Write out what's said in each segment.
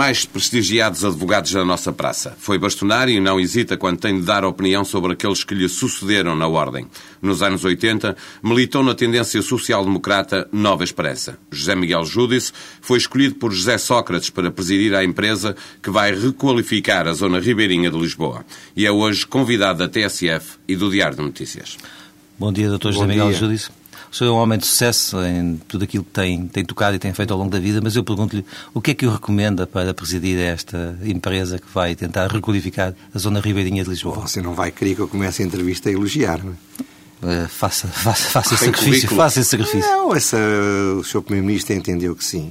Mais prestigiados advogados da nossa praça. Foi bastonário e não hesita quando tem de dar opinião sobre aqueles que lhe sucederam na Ordem. Nos anos 80, militou na tendência social-democrata Nova Expressa. José Miguel Júdice foi escolhido por José Sócrates para presidir a empresa que vai requalificar a zona ribeirinha de Lisboa. E é hoje convidado da TSF e do Diário de Notícias. Bom dia, Dr. José Miguel Júdice. O senhor é um homem de sucesso em tudo aquilo que tem, tem tocado e tem feito ao longo da vida, mas eu pergunto-lhe o que é que o recomenda para presidir esta empresa que vai tentar requalificar a zona ribeirinha de Lisboa? Você não vai querer que eu comece a entrevista a elogiar, não é? Uh, faça, faça, faça esse sacrifício. Faça esse sacrifício. Não, essa, o Sr. Primeiro-Ministro entendeu que sim.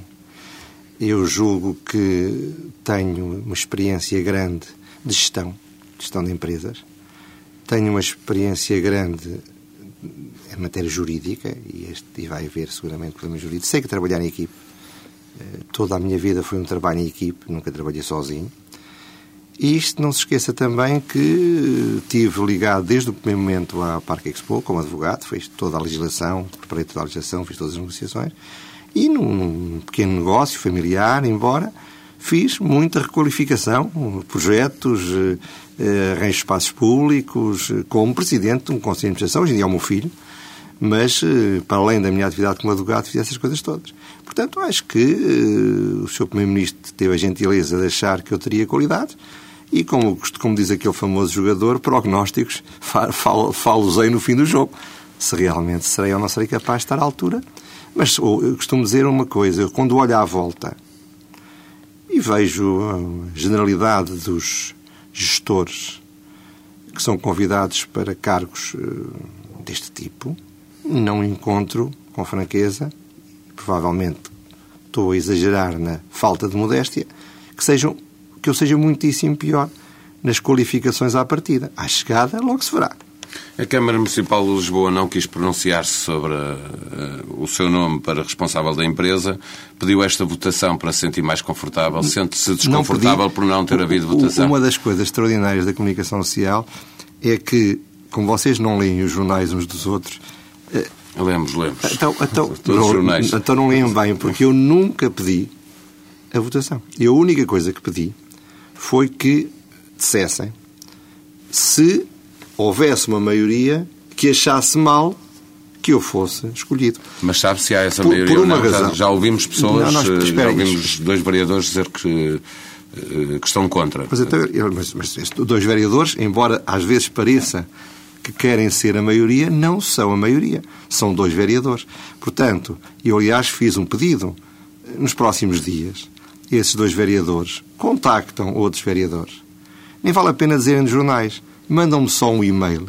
Eu julgo que tenho uma experiência grande de gestão, de gestão de empresas. Tenho uma experiência grande em matéria jurídica, e, este, e vai haver seguramente problemas jurídicos. Sei que trabalhar em equipe. Toda a minha vida foi um trabalho em equipe, nunca trabalhei sozinho. E isto não se esqueça também que tive ligado desde o primeiro momento à Parque Expo como advogado, fiz toda a legislação, preparei toda a legislação, fiz todas as negociações. E num, num pequeno negócio familiar, embora, fiz muita requalificação, projetos, eh, arranjo espaços públicos, como presidente de um conselho de administração, hoje em dia é o meu filho, mas eh, para além da minha atividade como advogado, fiz essas coisas todas. Portanto, acho que o Sr. Primeiro-Ministro teve a gentileza de achar que eu teria qualidade e, como, como diz aquele famoso jogador, prognósticos falo-usei no fim do jogo. Se realmente serei ou não serei capaz de estar à altura. Mas eu costumo dizer uma coisa, quando olho à volta vejo a generalidade dos gestores que são convidados para cargos uh, deste tipo, não encontro, com franqueza, provavelmente estou a exagerar na falta de modéstia, que, sejam, que eu seja muitíssimo pior nas qualificações à partida. À chegada, logo se verá. A Câmara Municipal de Lisboa não quis pronunciar-se sobre uh, o seu nome para responsável da empresa. Pediu esta votação para se sentir mais confortável. Sente-se desconfortável não por não ter havido votação? Uma das coisas extraordinárias da comunicação social é que, como vocês não leem os jornais uns dos outros, Lemos, lemos. Então, então, não, então não bem, porque eu nunca pedi a votação. E a única coisa que pedi foi que dissessem se houvesse uma maioria que achasse mal que eu fosse escolhido. Mas sabe se há essa por, maioria por uma Razão. Já, já, ouvimos pessoas, não, não, já ouvimos dois vereadores dizer que, eh, que estão contra. Mas, então, mas, mas dois vereadores, embora às vezes pareça que querem ser a maioria não são a maioria. São dois vereadores. Portanto, eu, aliás, fiz um pedido nos próximos dias. Esses dois vereadores contactam outros vereadores. Nem vale a pena dizerem nos jornais. Mandam-me só um e-mail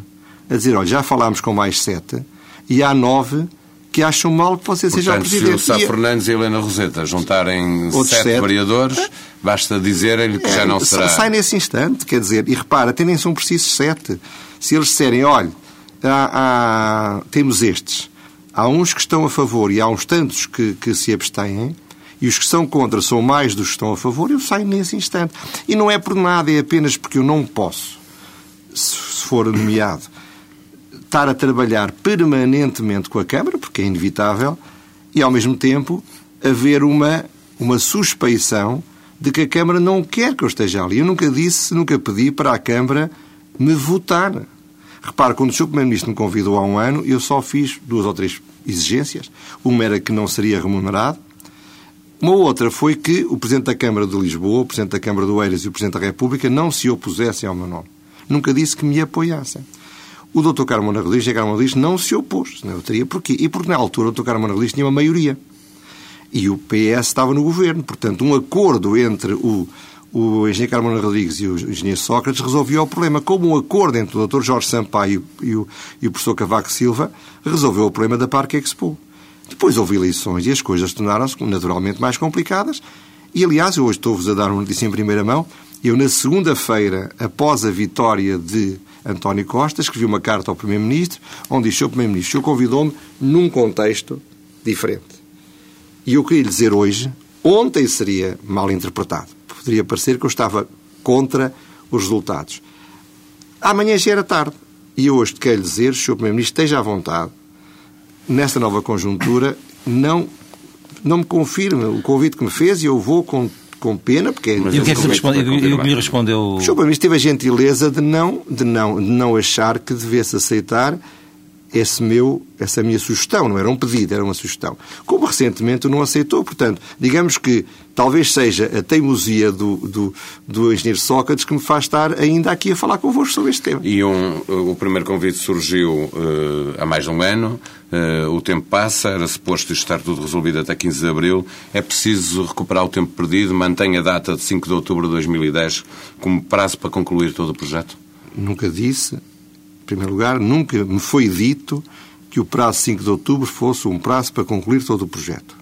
a dizer: olha, já falámos com mais sete e há nove que acham mal que você Portanto, seja o Presidente. se o Sá Fernandes e a Helena Roseta juntarem sete, sete, vereadores, basta dizerem-lhe que é, já não será... Sai nesse instante, quer dizer, e repara, até nem são precisos sete. Se eles disserem, olha, há, há, temos estes, há uns que estão a favor e há uns tantos que, que se abstêm, e os que são contra são mais dos que estão a favor, eu saio nesse instante. E não é por nada, é apenas porque eu não posso, se for nomeado, estar a trabalhar permanentemente com a Câmara, porque é inevitável, e ao mesmo tempo haver uma, uma suspeição de que a Câmara não quer que eu esteja ali. Eu nunca disse, nunca pedi para a Câmara me votar. Repare, quando o Sr. Primeiro-Ministro me convidou há um ano, eu só fiz duas ou três exigências. Uma era que não seria remunerado. Uma outra foi que o Presidente da Câmara de Lisboa, o Presidente da Câmara do Eiras e o Presidente da República não se opusessem ao meu nome. Nunca disse que me apoiassem. O Dr. Carmona Rodrigues, a Carmona Rodrigues não se opôs. Não teria porquê. E porque na altura o Dr. Carmona Rodrigues tinha uma maioria. E o PS estava no governo. Portanto, um acordo entre o, o engenheiro Carmona Rodrigues e o engenheiro Sócrates resolveu o problema. Como um acordo entre o Dr. Jorge Sampaio e o, e o professor Cavaco Silva resolveu o problema da Parque Expo. Depois houve eleições e as coisas tornaram-se naturalmente mais complicadas. E, aliás, eu hoje estou-vos a dar uma notícia em primeira mão. Eu, na segunda-feira, após a vitória de António Costa, escrevi uma carta ao Primeiro-Ministro, onde disse ao Primeiro-Ministro, o convidou-me num contexto diferente. E eu queria lhe dizer hoje, ontem seria mal interpretado. Poderia parecer que eu estava contra os resultados. Amanhã já era tarde. E eu hoje quero lhe dizer, Sr. Primeiro-Ministro, esteja à vontade, nesta nova conjuntura, não, não me confirme o convite que me fez e eu vou com com pena, porque... Mas e o que é que, responde, e o que lhe respondeu? Sr. Primeiro-Ministro teve a gentileza de não, de, não, de não achar que devesse aceitar esse meu, essa minha sugestão, não era um pedido, era uma sugestão. Como recentemente não aceitou, portanto, digamos que talvez seja a teimosia do, do, do engenheiro Sócrates que me faz estar ainda aqui a falar convosco sobre este tema. E um, o primeiro convite surgiu uh, há mais de um ano, uh, o tempo passa, era suposto estar tudo resolvido até 15 de abril, é preciso recuperar o tempo perdido, mantém a data de 5 de outubro de 2010 como prazo para concluir todo o projeto? Nunca disse, em primeiro lugar, nunca me foi dito que o prazo 5 de outubro fosse um prazo para concluir todo o projeto.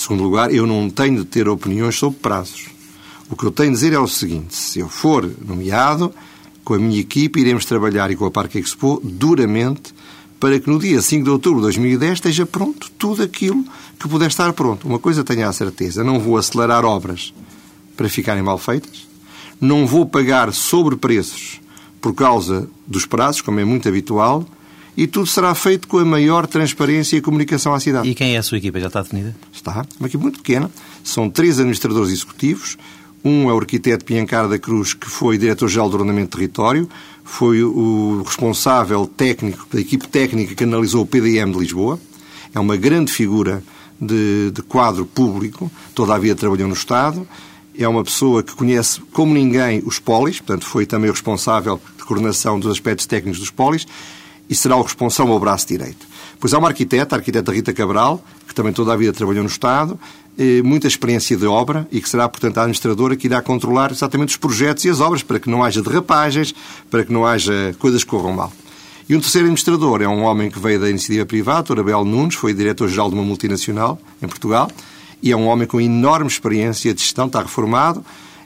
Em segundo lugar, eu não tenho de ter opiniões sobre prazos. O que eu tenho de dizer é o seguinte: se eu for nomeado, com a minha equipe iremos trabalhar e com a Parque Expo duramente para que no dia 5 de outubro de 2010 esteja pronto tudo aquilo que puder estar pronto. Uma coisa tenho a certeza: não vou acelerar obras para ficarem mal feitas, não vou pagar sobrepreços por causa dos prazos, como é muito habitual, e tudo será feito com a maior transparência e comunicação à cidade. E quem é a sua equipa? Já está definida? Está. Uma equipa muito pequena. São três administradores executivos. Um é o arquiteto Piancar da Cruz, que foi diretor-geral do Ordenamento de Território, foi o responsável técnico, da equipe técnica que analisou o PDM de Lisboa. É uma grande figura de, de quadro público, toda a vida trabalhou no Estado é uma pessoa que conhece como ninguém os polis, portanto foi também o responsável de coordenação dos aspectos técnicos dos polis e será o responsável ao braço direito. Pois há uma arquiteta, a arquiteta Rita Cabral, que também toda a vida trabalhou no Estado, eh, muita experiência de obra e que será, portanto, a administradora que irá controlar exatamente os projetos e as obras para que não haja derrapagens, para que não haja coisas que corram mal. E um terceiro administrador é um homem que veio da iniciativa privada, Orabel Nunes, foi diretor-geral de uma multinacional em Portugal, e é um homem com enorme experiência de gestão, está reformado,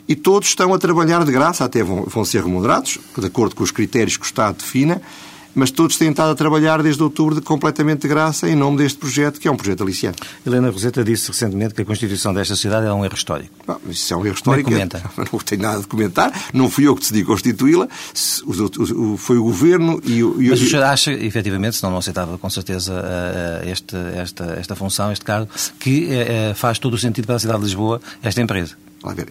e todos estão a trabalhar de graça, até vão, vão ser remunerados, de acordo com os critérios que o Estado defina, mas todos têm estado a trabalhar desde outubro de, completamente de graça em nome deste projeto, que é um projeto aliciante. Helena Roseta disse recentemente que a constituição desta cidade é um erro histórico. Bom, isso é um erro histórico. É comenta? Não tenho nada de comentar. Não fui eu que decidi constituí-la, foi o Governo e o... Mas o senhor acha, efetivamente, senão não aceitava com certeza eh, eh, esta, esta, esta função, este cargo, que eh, faz todo o sentido para a cidade de Lisboa esta empresa?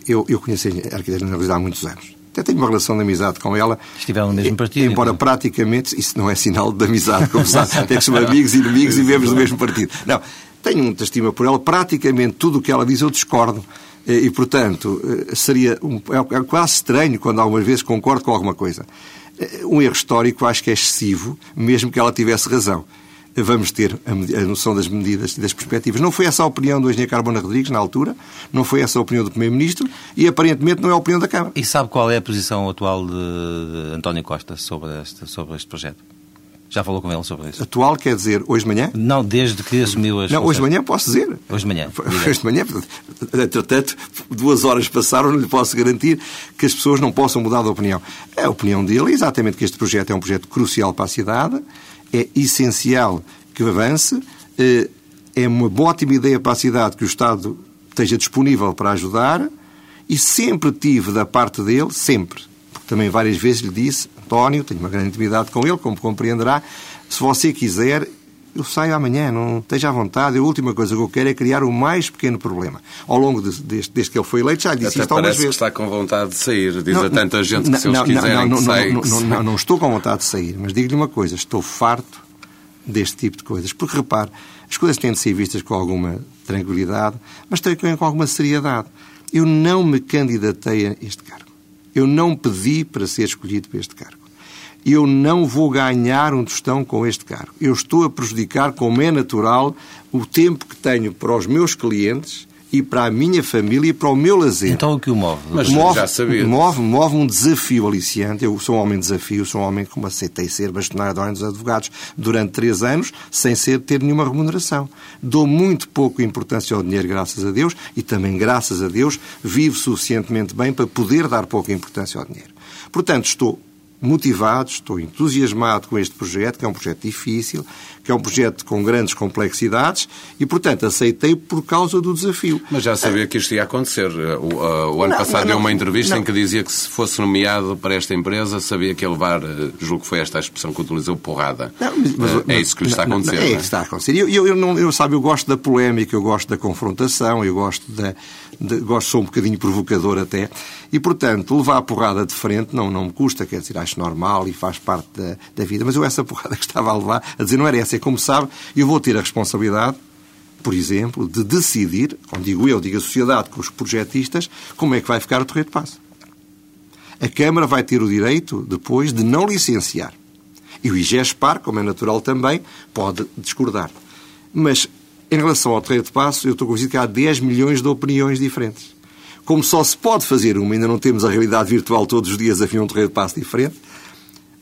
Eu, eu conheci a arquiteta há muitos anos até tenho uma relação de amizade com ela. Estiveram no mesmo partido. Embora então. praticamente, isso não é sinal de amizade, como sabe, até que somos amigos e inimigos e vivemos no mesmo partido. Não, tenho muita estima por ela, praticamente tudo o que ela diz eu discordo. E, portanto, eh, seria um, é, é quase estranho quando algumas vezes concordo com alguma coisa. Eh, um erro histórico acho que é excessivo, mesmo que ela tivesse razão vamos ter a, noção das medidas e das perspectivas. Não foi essa a opinião do engenheiro Carbona Rodrigues, na altura, não foi essa a opinião do Primeiro-Ministro e, aparentemente, não é a opinião da Câmara. E sabe qual é a posição atual de, António Costa sobre este, sobre este projeto? Já falou com ele sobre isso? Atual quer dizer hoje de manhã? Não, desde que assumiu as. Não, hoje de manhã posso dizer. Hoje de manhã. Hoje de manhã, entretanto, duas horas passaram, não lhe posso garantir que as pessoas não possam mudar de opinião. A opinião dele é exatamente que este projeto é um projeto crucial para a cidade, é essencial que avance. Eh, é uma ótima ideia para a cidade que o Estado esteja disponível para ajudar e sempre tive da parte dele, sempre, porque também várias vezes lhe disse, António, tenho uma grande intimidade com ele, como compreenderá, se você quiser, eu saio amanhã, não esteja à vontade. A última coisa que eu quero é criar o mais pequeno problema. Ao longo de, desde, desde, que ele foi eleito, já disse Até isto algumas vezes. que está com vontade de sair. Diz não, a tanta gente que se eles quiserem não, não, que sai, não, não, não, não estou com vontade de sair, mas digo-lhe uma coisa, estou farto deste tipo de coisas. Porque, repare, as coisas têm de ser vistas com alguma tranquilidade, mas também com alguma seriedade. Eu não me candidatei a este cargo. Eu não pedi para ser escolhido para este cargo. Eu não vou ganhar um tostão com este cargo. Eu estou a prejudicar, como é natural, o tempo que tenho para os meus clientes e para a minha família e para o meu lazer. Então o que o move? Mas move, já sabia. Move, move um desafio aliciante. Eu sou um homem de desafio, sou um homem como aceitei ser bastonário da Ordem dos Advogados durante três anos, sem ser ter nenhuma remuneração. Dou muito pouco importância ao dinheiro, graças a Deus, e também, graças a Deus, vivo suficientemente bem para poder dar pouca importância ao dinheiro. Portanto, estou motivado, estou entusiasmado com este projeto, que é um projeto difícil, que é um projeto com grandes complexidades e, portanto, aceitei por causa do desafio. Mas já sabia que isto ia acontecer. O, uh, o ano Não, passado não, deu uma entrevista não. em que dizia que se fosse nomeado para esta empresa sabia que ia levar, uh, julgo que foi esta a expressão que utilizou, porrada. Mas- mas- Uh, é isso que lhe está a acontecer. é é? isso que está a acontecer. Eu, eu, eu, não, eu, sabe, eu gosto da polémica, eu gosto da confrontação, eu gosto da. de- gosto, sou um bocadinho provocador até. E, portanto, levar a porrada de frente não, não me custa, quer dizer, acho normal e faz parte da, da vida. Mas eu, essa porrada que estava a levar, a dizer, não era essa. É como sabe, eu vou ter a responsabilidade por exemplo, de decidir, não digo eu, digo a sociedade com os projetistas, como é que vai ficar o Torreio de Passo. A Câmara vai ter o direito, depois, de não licenciar. E o IGESPAR, como é natural também, pode discordar. Mas, em relação ao Torreio de Passo, eu estou convencido que há 10 milhões de opiniões diferentes. Como só se pode fazer uma, ainda não temos a realidade virtual todos os dias, havia um Torreio de Passo diferente,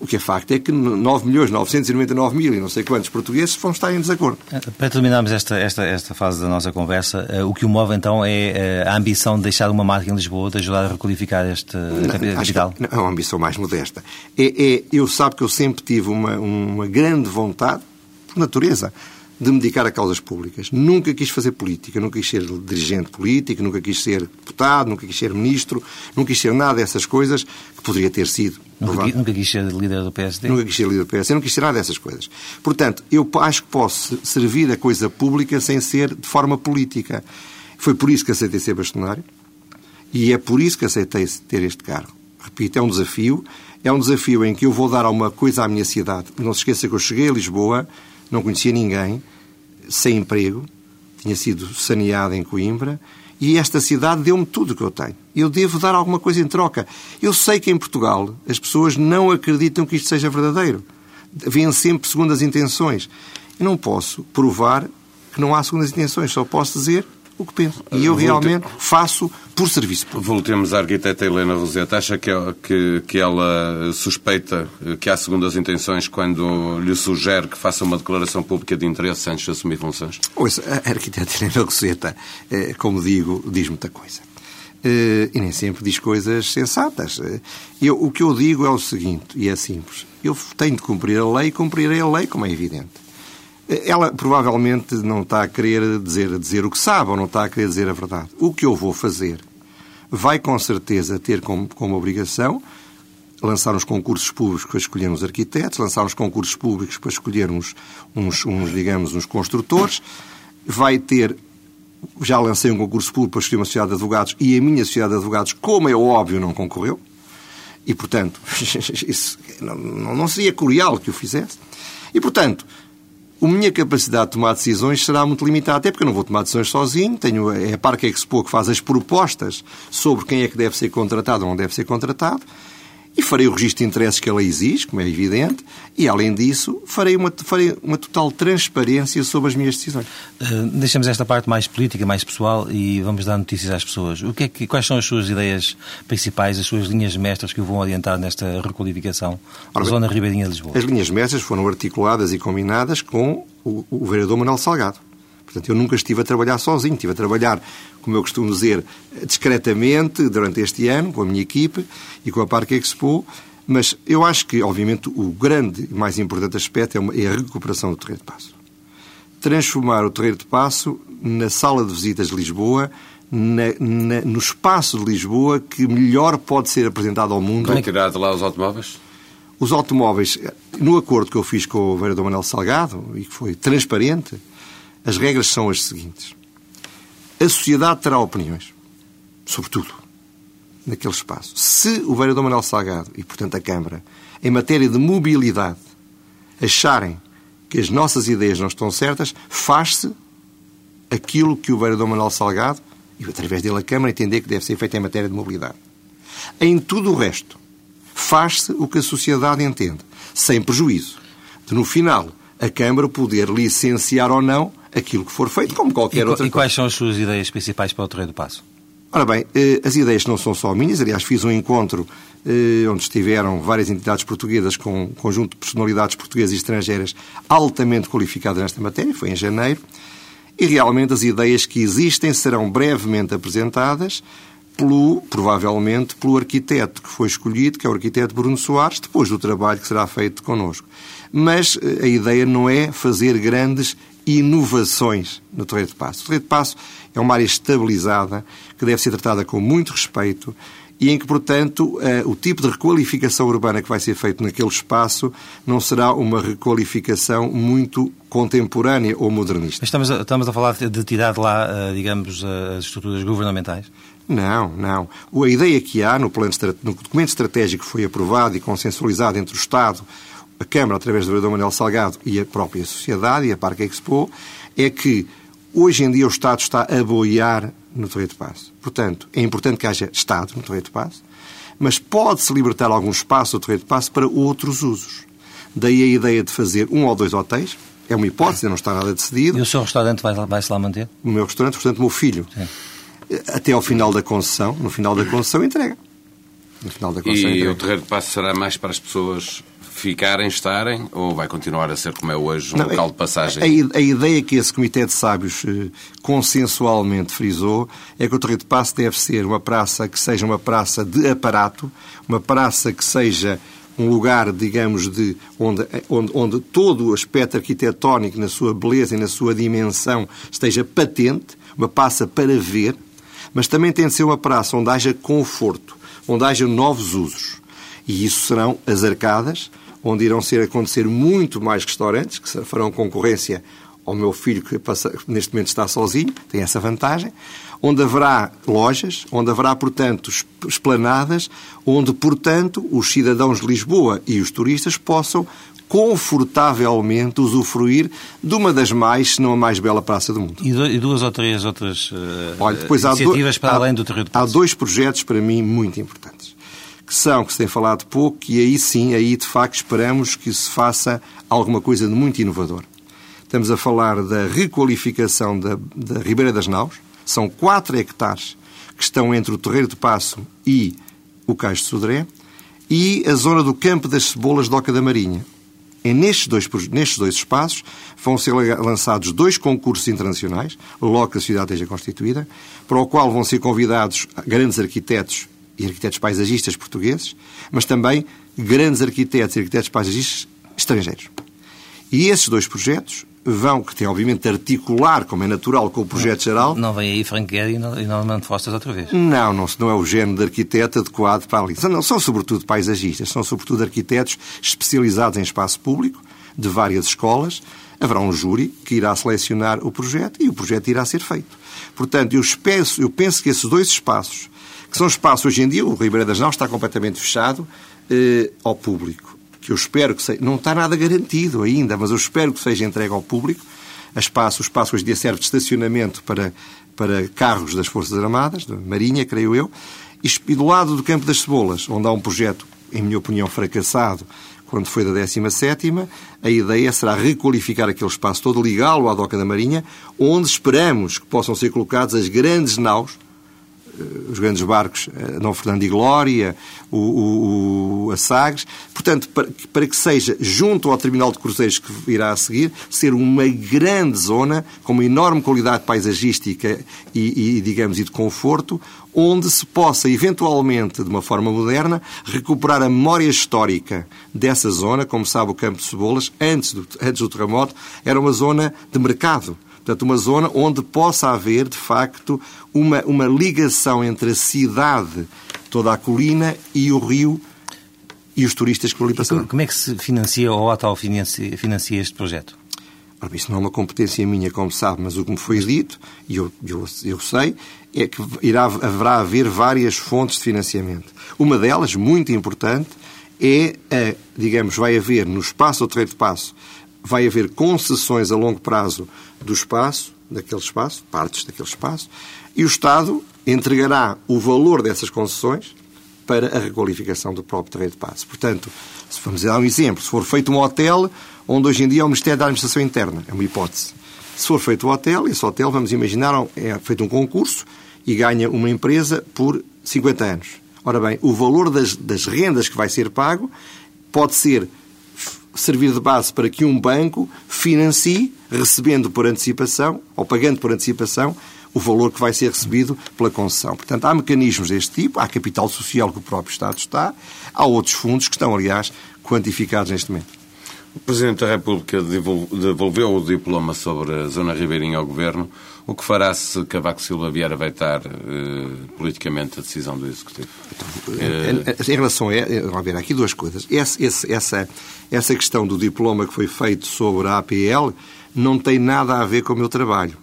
o que é facto é que 9 milhões 999 mil e não sei quantos portugueses vão estar em desacordo. Para terminarmos esta, esta, esta fase da nossa conversa, eh, o que o move então é eh, a ambição de deixar uma marca em Lisboa, de ajudar a requalificar este Não, capital? que não, é uma ambição mais modesta. É, é- eu sabe que eu sempre tive uma, uma grande vontade, por natureza, de me dedicar a causas públicas. Nunca quis fazer política, nunca quis ser dirigente político, nunca quis ser deputado, nunca quis ser ministro, nunca quis ser nada dessas coisas que poderia ter sido. Nunca, Provável- qui- nunca quis ser líder do PSD? Nunca quis ser líder do PS, eu não quis ser nada dessas coisas. Portanto, eu acho que posso servir a coisa pública sem ser de forma política. Foi por isso que aceitei ser bastonário e é por isso que aceitei ter este cargo. Repito, é um desafio. É um desafio em que eu vou dar alguma coisa à minha cidade. Não se esqueça que eu cheguei a Lisboa, não conhecia ninguém, sem emprego, tinha sido saneado em Coimbra e esta cidade deu-me tudo o que eu tenho. Eu devo dar alguma coisa em troca. Eu sei que em Portugal as pessoas não acreditam que isto seja verdadeiro. Vêm sempre segundo as intenções. Eu não posso provar que não há segundas intenções, só posso dizer o que penso. E eu realmente faço por serviço público. Voltemos à arquiteta Helena Roseta. Acha que, que, que ela suspeita que há segundas intenções quando lhe sugere que faça uma declaração pública de interesse antes de assumir funções? Ouça, a arquiteta Helena Roseta, eh, como digo, diz muita coisa. Eh, E nem sempre diz coisas sensatas. Eh, Eu, o que eu digo é o seguinte, e é simples. Eu tenho de cumprir a lei e cumprirei a lei, como é evidente. Ela provavelmente não está a querer dizer, dizer o que sabe ou não está a querer dizer a verdade. O que eu vou fazer vai com certeza ter como, como obrigação lançar uns concursos públicos para escolher uns arquitetos, lançar uns concursos públicos para escolher uns, uns, uns, digamos, uns construtores, vai ter já lancei um concurso público para escolher uma sociedade de advogados e a minha sociedade de advogados, como é óbvio, não concorreu. E, portanto, isso não, não não seria curial que o fizesse. E, portanto, a minha capacidade de tomar decisões será muito limitada, até porque eu não vou tomar decisões sozinho. Tenho, é a Parque Expo que faz as propostas sobre quem é que deve ser contratado ou não deve ser contratado. E farei o registro de interesses que ela exige, como é evidente, e, além disso, farei uma, farei uma total transparência sobre as minhas decisões. Eh, deixamos esta parte mais política, mais pessoal e vamos dar notícias às pessoas. O que é que, quais são as suas ideias principais, as suas linhas mestras que o vão orientar nesta requalificação da Ora zona ribeirinha de Lisboa? As linhas mestras foram articuladas e combinadas com o, o vereador Manuel Salgado. Portanto, eu nunca estive a trabalhar sozinho, estive a trabalhar, como eu costumo dizer, discretamente durante este ano, com a minha equipe e com a Parque Expo, mas eu acho que, obviamente, o grande e mais importante aspecto é, é a recuperação do Terreiro de Passo. Transformar o Terreiro de Passo na sala de visitas de Lisboa, na- na- no espaço de Lisboa que melhor pode ser apresentado ao mundo. Vai tirar de lá os automóveis? Os automóveis, no acordo que eu fiz com o vereador Manuel Salgado, e que foi transparente, as regras são as seguintes. A sociedade terá opiniões, sobretudo, naquele espaço. Se o vereador Manuel Salgado, e portanto a Câmara, em matéria de mobilidade, acharem que as nossas ideias não estão certas, faz-se aquilo que o vereador Manuel Salgado, e através dele a Câmara, entender que deve ser feito em matéria de mobilidade. Em tudo o resto, faz-se o que a sociedade entende, sem prejuízo de, no final, a Câmara poder licenciar ou não aquilo que for feito, como qualquer e, outra E quais são as suas ideias principais para o Terreiro do Passo? Ora bem, eh, as ideias não são só minhas, aliás, fiz um encontro eh, onde estiveram várias entidades portuguesas com um conjunto de personalidades portuguesas e estrangeiras altamente qualificadas nesta matéria, foi em janeiro, e realmente as ideias que existem serão brevemente apresentadas pelo, provavelmente, pelo arquiteto que foi escolhido, que é o arquiteto Bruno Soares, depois do trabalho que será feito connosco. Mas eh, a ideia não é fazer grandes inovações no Terreiro de Passo. O Terreiro de Passo é uma área estabilizada que deve ser tratada com muito respeito e em que, portanto, eh, o tipo de requalificação urbana que vai ser feito naquele espaço não será uma requalificação muito contemporânea ou modernista. Estamos a, estamos a falar de tirar de lá, eh, digamos, as estruturas governamentais? Não, não. A ideia que há no, plano, no documento estratégico que foi aprovado e consensualizado entre o Estado, a Câmara, através do vereador Manuel Salgado e a própria sociedade e a Parque Expo, é que hoje em dia o Estado está a boiar no Torreio de Passo. Portanto, é importante que haja Estado no Torreio de Passo, mas pode-se libertar algum espaço do Torreio de Passo para outros usos. Daí a ideia de fazer um ou dois hotéis, é uma hipótese, não está nada decidido. E o seu restaurante vai-se vai lá manter? O meu restaurante, portanto, o meu filho. Sim. Até ao final da concessão, no final da concessão, entrega. No final da concessão, e entrega. o Terreiro de Passo será mais para as pessoas ficarem, estarem, ou vai continuar a ser como é hoje, um Não, local de passagem? A, a, ideia que esse Comitê de Sábios eh, consensualmente frisou é que o Torreio de Passo deve ser uma praça que seja uma praça de aparato, uma praça que seja um lugar, digamos, de onde, onde, onde todo o aspecto arquitetónico, na sua beleza e na sua dimensão, esteja patente, uma praça para ver, mas também tem de ser uma praça onde haja conforto, onde haja novos usos. E isso serão as arcadas, onde irão ser acontecer muito mais restaurantes, que farão concorrência ao meu filho, que passa, neste momento está sozinho, tem essa vantagem, onde haverá lojas, onde haverá, portanto, esplanadas, onde, portanto, os cidadãos de Lisboa e os turistas possam confortavelmente usufruir de uma das mais, se não a mais bela praça do mundo. E, duas ou três outras uh, Olha, depois iniciativas há do, para além do de Há dois projetos para mim muito importantes que são, que se tem falado pouco, e aí sim, aí de facto esperamos que se faça alguma coisa de muito inovador. Estamos a falar da requalificação da, da Ribeira das Naus, são 4 hectares que estão entre o Terreiro de Passo e o Cais de Sodré, e a zona do Campo das Cebolas de Oca da Marinha. E nestes dois, nestes dois espaços vão ser lançados dois concursos internacionais, logo que a cidade esteja constituída, para o qual vão ser convidados grandes arquitetos e arquitetos paisagistas portugueses, mas também grandes arquitetos e arquitetos paisagistas estrangeiros. E esses dois projetos vão, que têm obviamente de articular, como é natural, com o projeto geral. Não vem aí Frank Gehry e Norman Foster outra vez. Não, não, não é o género de arquiteto adequado para ali. Não, são sobretudo paisagistas, são sobretudo arquitetos especializados em espaço público, de várias escolas. Haverá um júri que irá selecionar o projeto e o projeto irá ser feito. Portanto, eu penso, eu penso que esses dois espaços que são espaços, hoje em dia, o Ribeira das Naus está completamente fechado eh, ao público, que eu espero que seja, não está nada garantido ainda, mas eu espero que seja entregue ao público. A espaço, o espaço hoje em dia serve de estacionamento para, para carros das Forças Armadas, da Marinha, creio eu, e do lado do Campo das Cebolas, onde há um projeto, em minha opinião, fracassado, quando foi da 17 a ideia será requalificar aquele espaço todo, ligá-lo à Doca da Marinha, onde esperamos que possam ser colocados as grandes naus, os grandes barcos, Dom Fernando e Glória, o, o, o, a Sagres. Portanto, para, para, que seja, junto ao terminal de cruzeiros que irá a seguir, ser uma grande zona, com uma enorme qualidade paisagística e, e, digamos, e de conforto, onde se possa, eventualmente, de uma forma moderna, recuperar a memória histórica dessa zona. Como sabe, o Campo de Cebolas, antes do, antes do terremoto, era uma zona de mercado Portanto, uma zona onde possa haver, de facto, uma, uma ligação entre a cidade, toda a colina, e o rio e os turistas que ali passam. Como é que se financia ou a tal financia, financia este projeto? Ora, isso não é uma competência minha, como sabe, mas o que me foi dito, e eu, eu, eu sei, é que irá, haverá haver várias fontes de financiamento. Uma delas, muito importante, é, a, digamos, vai haver no espaço do Terreiro de Passo vai haver concessões a longo prazo do espaço, daquele espaço, partes daquele espaço, e o Estado entregará o valor dessas concessões para a requalificação do próprio terreno de passo. Portanto, se vamos dar um exemplo, se for feito um hotel onde hoje em dia é o Ministério da Administração Interna, é uma hipótese, Se for feito o hotel, esse hotel, vamos imaginar, é feito um concurso e ganha uma empresa por 50 anos. Ora bem, o valor das, das rendas que vai ser pago pode ser servir de base para que um banco financie, recebendo por antecipação, ou pagando por antecipação, o valor que vai ser recebido pela concessão. Portanto, há mecanismos deste tipo, há capital social que o próprio Estado está, há outros fundos que estão, aliás, quantificados neste momento. O Presidente da República devolveu o diploma sobre a Zona Ribeirinha ao Governo. O que fará se Cavaco Silva vier a veitar eh, politicamente a decisão do Executivo? Então, eh, em relação a... Vamos ver, aqui duas coisas. Essa, essa, essa questão do diploma que foi feito sobre a APL não tem nada a ver com o meu trabalho.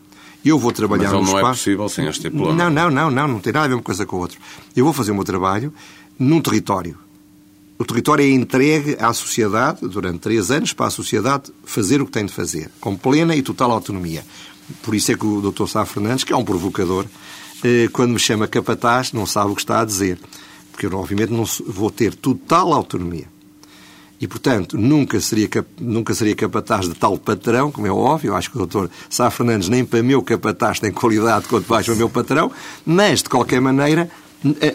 Eu vou trabalhar Mas no não espaço... é possível sem este diploma. Não, não, não, não, não tem nada a ver uma coisa com a outra. Eu vou fazer o meu trabalho num território. O território é entregue à sociedade durante três anos para a sociedade fazer o que tem de fazer, com plena e total autonomia. Por isso é que o Dr. Sá Fernandes, que é um provocador, eh, quando me chama capataz, não sabe o que está a dizer. Porque eu, obviamente, não vou ter total autonomia. E, portanto, nunca seria, nunca seria capataz de tal patrão, como é óbvio. Acho que o doutor Sá Fernandes nem para meu capataz tem qualidade quanto mais para o meu patrão. Mas, de qualquer maneira,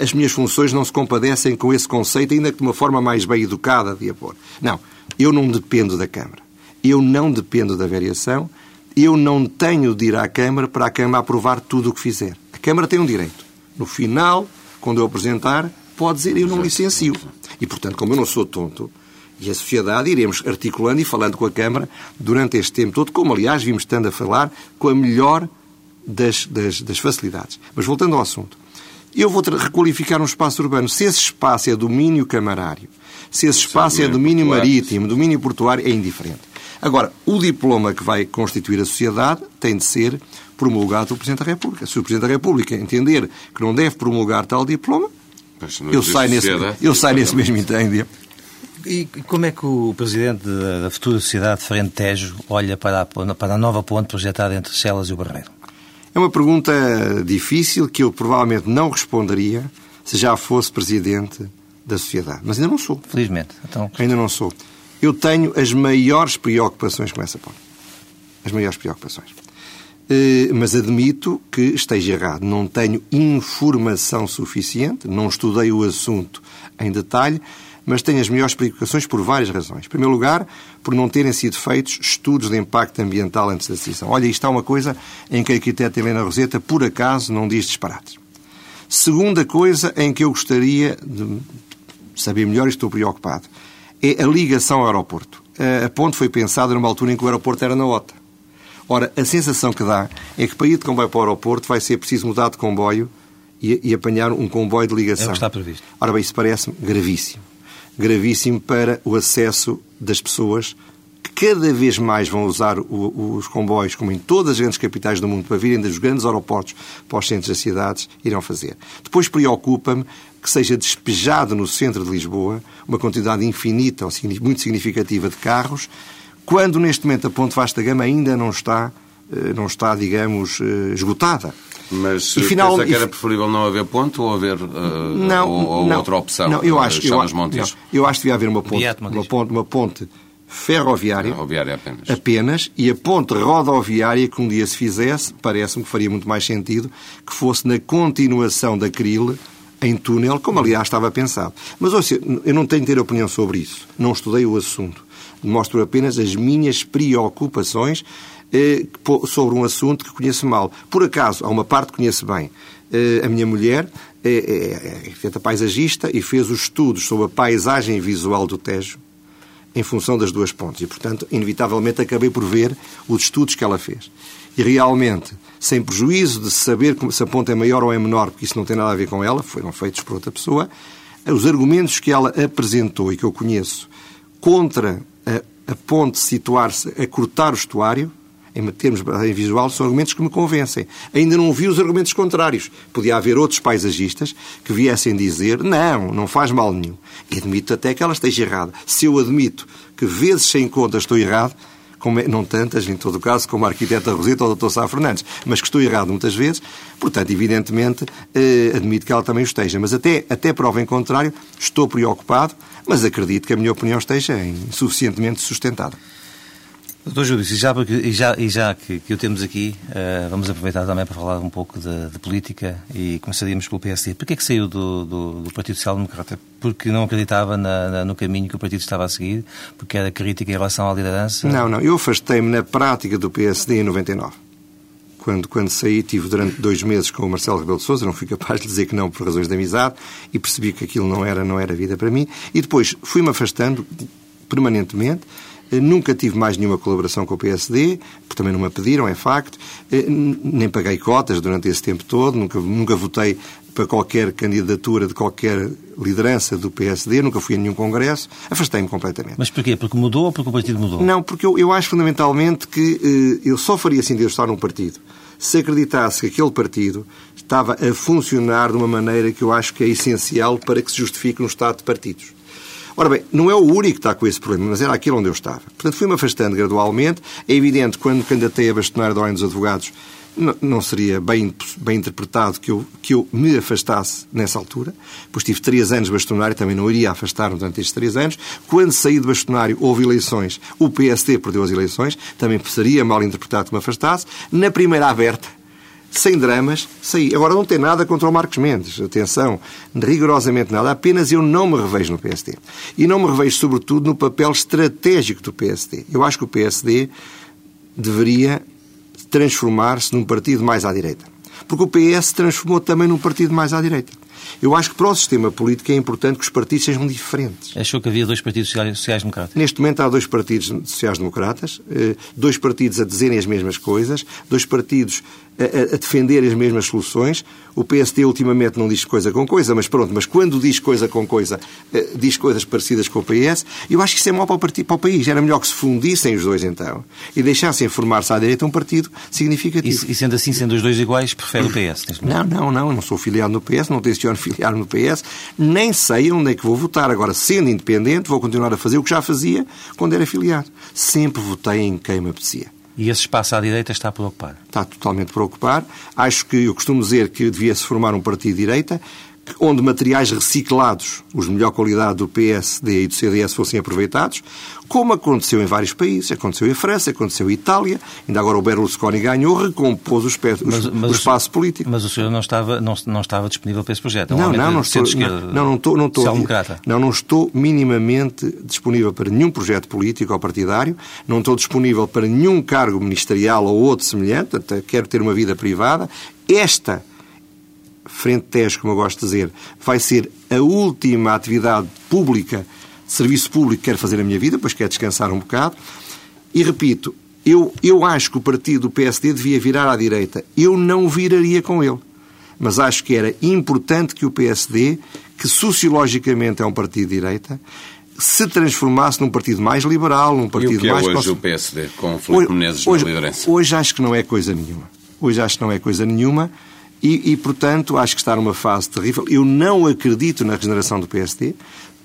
as minhas funções não se compadecem com esse conceito, ainda que de uma forma mais bem educada de a pôr. Não, eu não dependo da Câmara. Eu não dependo da variação. Eu não tenho de ir à Câmara para a Câmara aprovar tudo o que fizer. A Câmara tem um direito. No final, quando eu apresentar, pode dizer eu não licencio. E, portanto, como eu não sou tonto, e a sociedade iremos articulando e falando com a Câmara durante este tempo todo, como aliás vimos estando a falar com a melhor das, das, das facilidades. Mas voltando ao assunto, eu vou requalificar um espaço urbano. Se esse espaço é domínio camarário, se esse espaço é domínio marítimo, domínio portuário, é indiferente. Agora, o diploma que vai constituir a sociedade tem de ser promulgado pelo Presidente da República. Se o Presidente da República entender que não deve promulgar tal diploma, eu saio, nesse, eu saio nesse mesmo entendimento. E como é que o Presidente da futura sociedade de Frente Tejo olha para a, para a nova ponte projetada entre Celas e o Barreiro? É uma pergunta difícil que eu provavelmente não responderia se já fosse Presidente da sociedade. Mas ainda não sou. Felizmente. Então... Ainda não sou. Eu tenho as maiores preocupações com essa ponte. As maiores preocupações. Eh, mas admito que esteja errado. Não tenho informação suficiente, não estudei o assunto em detalhe mas tenho as melhores preocupações por várias razões. Em primeiro lugar, por não terem sido feitos estudos de impacto ambiental antes da decisão. Olha, isto é uma coisa em que a arquiteta Helena Roseta, por acaso, não diz disparates. Segunda coisa em que eu gostaria de saber melhor e estou preocupado é a ligação ao aeroporto. A ponte foi pensada numa altura em que o aeroporto era na OTA. Ora, a sensação que dá é que para ir de comboio para o aeroporto vai ser preciso mudar de comboio e, e apanhar um comboio de ligação. É o que está previsto. Ora bem, isso parece-me gravíssimo gravíssimo para o acesso das pessoas que cada vez mais vão usar o, os comboios, como em todas as grandes capitais do mundo, para virem dos grandes aeroportos para os centros das cidades, irão fazer. Depois preocupa-me que seja despejado no centro de Lisboa uma quantidade infinita ou muito significativa de carros, quando neste momento a Ponte Vasta Gama ainda não está, eh, não está digamos, eh, esgotada. Mas e final, pensa que era preferível não haver ponte ou haver uh, não, ou, ou não, outra opção? Não, eu acho, eu, acho, não, eu acho que devia haver uma ponte, uma ponte, uma ponte ferroviária, ferroviária apenas. apenas, e a ponte rodoviária que um dia se fizesse, parece-me que faria muito mais sentido que fosse na continuação da Cril em túnel, como aliás estava pensado. Mas ouça, eu não tenho de ter opinião sobre isso. Não estudei o assunto. Mostro apenas as minhas preocupações eh, sobre um assunto que conheço mal. Por acaso, há uma parte que conheço bem. Eh, a minha mulher é, é, é paisagista e fez os estudos sobre a paisagem visual do Tejo em função das duas pontes. E, portanto, inevitavelmente acabei por ver os estudos que ela fez. E realmente, sem prejuízo de saber se a ponte é maior ou é menor, porque isso não tem nada a ver com ela, foram feitos por outra pessoa, os argumentos que ela apresentou e que eu conheço contra a, a ponte situar-se a cortar o estuário, em termos em visual, são argumentos que me convencem. Ainda não vi os argumentos contrários. Podia haver outros paisagistas que viessem dizer não, não faz mal nenhum. Admito até que ela esteja errada. Se eu admito que vezes sem conta estou errado, como é, não tantas, em todo o caso, como a arquiteta Roseta ou o Dr. Sá Fernandes, mas que estou errado muitas vezes, portanto, evidentemente, eh, admito que ela também o esteja. Mas até, até prova em contrário, estou preocupado, mas acredito que a minha opinião esteja suficientemente sustentada. Doutor Júlio, e já, porque, e já, e já que, que o temos aqui, uh, vamos aproveitar também para falar um pouco de, de política e começaríamos pelo PSD. Porquê é que saiu do, do, do Partido Social Democrata? Porque não acreditava na, na, no caminho que o partido estava a seguir? Porque era crítica em relação à liderança? Não, não. Eu afastei-me na prática do PSD em 99. Quando, quando saí, tive durante dois meses com o Marcelo Rebelo de Sousa, não fui capaz de dizer que não por razões de amizade e percebi que aquilo não era, não era vida para mim. E depois fui-me afastando permanentemente nunca tive mais nenhuma colaboração com o PSD, porque também não me pediram, é facto. Eh, nem paguei cotas durante esse tempo todo, nunca, nunca votei para qualquer candidatura de qualquer liderança do PSD, nunca fui a nenhum congresso, afastei-me completamente. Mas porquê? Porque mudou ou porque o partido mudou? Não, porque eu, eu acho fundamentalmente que eh, eu só faria sentido estar num partido se acreditasse que aquele partido estava a funcionar de uma maneira que eu acho que é essencial para que se justifique um Estado de partidos. Ora bem, não é o único que está com esse problema, mas era aquilo onde eu estava. Portanto, fui-me afastando gradualmente. É evidente, quando candidatei a bastonário da Ordem dos Advogados, não seria bem, bem interpretado que eu, que eu me afastasse nessa altura, pois tive três anos bastonário, também não iria afastar-me durante estes três anos. Quando saí de bastonário, houve eleições, o PSD perdeu as eleições, também seria mal interpretado que me afastasse. Na primeira aberta, sem dramas, saí. Agora, não tem nada contra o Marcos Mendes, atenção, rigorosamente nada, apenas eu não me revejo no PSD. E não me revejo, sobretudo, no papel estratégico do PSD. Eu acho que o PSD deveria transformar-se num partido mais à direita. Porque o PS se transformou também num partido mais à direita. Eu acho que para o sistema político é importante que os partidos sejam diferentes. Achou que havia dois partidos sociais-democratas? Neste momento há dois partidos sociais-democratas, eh, dois partidos a dizerem as mesmas coisas, dois partidos a, a, defender as mesmas soluções. O PSD ultimamente não diz coisa com coisa, mas pronto, mas quando diz coisa com coisa, eh, diz coisas parecidas com o PS. Eu acho que isso é mau para o, partido, para o país. Era melhor que se fundissem os dois então e deixassem formar-se à direita um partido significativo. E, e, sendo assim, sendo os dois iguais, prefere o PS? Não, não, não. Não sou filiado no PS, não tenciono filiar no PS, nem sei onde é que vou votar. Agora, sendo independente, vou continuar a fazer o que já fazia quando era filiado. Sempre votei em quem me apetecia. E esse espaço à direita está a preocupar? Está totalmente a preocupar. Acho que eu costumo dizer que devia-se formar um partido de direita onde materiais reciclados, os de melhor qualidade do PSD e do CDS, fossem aproveitados, como aconteceu em vários países. Aconteceu em França, aconteceu em Itália, ainda agora o Berlusconi ganhou, recompôs o, espécie, mas, mas o espaço político. Mas o senhor não estava, não, não estava disponível para esse projeto? É não, não, não estou, não, não, não, estou, não, estou, não, não estou minimamente disponível para nenhum projeto político ou partidário, não estou disponível para nenhum cargo ministerial ou outro semelhante, até quero ter uma vida privada. Esta Frente TES, como eu gosto de dizer, vai ser a última atividade pública, serviço público que quero fazer na minha vida, pois quero descansar um bocado. E repito, eu, eu acho que o partido do PSD devia virar à direita. Eu não viraria com ele. Mas acho que era importante que o PSD, que sociologicamente é um partido de direita, se transformasse num partido mais liberal, num partido e o que é mais... hoje o PSD, com o Filipe Menezes na liderança? Hoje acho que não é coisa nenhuma. Hoje acho que não é coisa nenhuma. E, e, portanto, acho que está numa fase terrível. Eu não acredito na regeneração do PSD.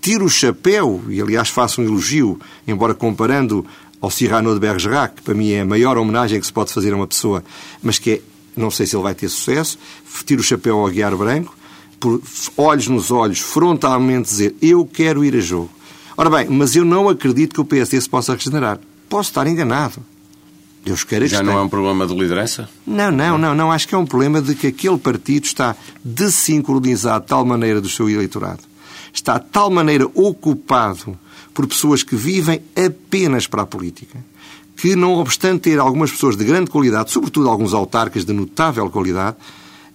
Tiro o chapéu, e aliás faço um elogio, embora comparando ao Cyrano de Bergerac, que para mim é a maior homenagem que se pode fazer a uma pessoa, mas que é, não sei se ele vai ter sucesso. Tiro o chapéu ao Aguiar Branco, por olhos nos olhos, frontalmente dizer eu quero ir a jogo. Ora bem, mas eu não acredito que o PSD se possa regenerar. Posso estar enganado. Deus queira Já não é um problema de liderança? Não, não, não, não. Acho que é um problema de que aquele partido está desincronizado de tal maneira do seu eleitorado. Está de tal maneira ocupado por pessoas que vivem apenas para a política, que, não obstante ter algumas pessoas de grande qualidade, sobretudo alguns autarcas de notável qualidade,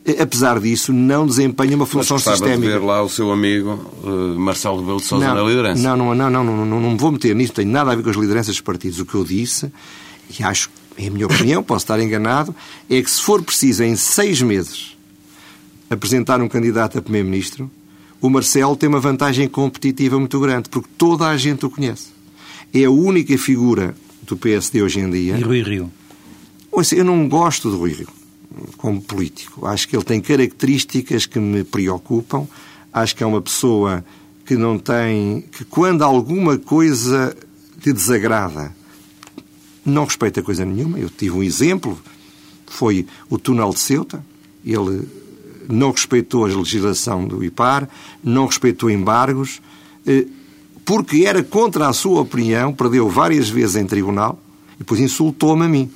eh, apesar disso, não desempenha uma função Mas sistémica. de ver lá o seu amigo uh, Marcelo Rebelo de Sousa na liderança. Não, não, não, não, não, não, não me vou meter nisso, tem nada a ver com as lideranças dos partidos. O que eu disse, e acho é a minha opinião, posso estar enganado, é que se for preciso em seis meses apresentar um candidato a Primeiro-Ministro, o Marcelo tem uma vantagem competitiva muito grande, porque toda a gente o conhece. É a única figura do PSD hoje em dia. E Rui Rio? Eu não gosto de Rui Rio como político. Acho que ele tem características que me preocupam. Acho que é uma pessoa que não tem. que quando alguma coisa lhe desagrada, não respeita coisa nenhuma. Eu tive um exemplo, foi o túnel de Ceuta. Ele não respeitou a legislação do IPAR, não respeitou embargos, eh, porque era contra a sua opinião, perdeu várias vezes em tribunal, E depois insultou-me a mim.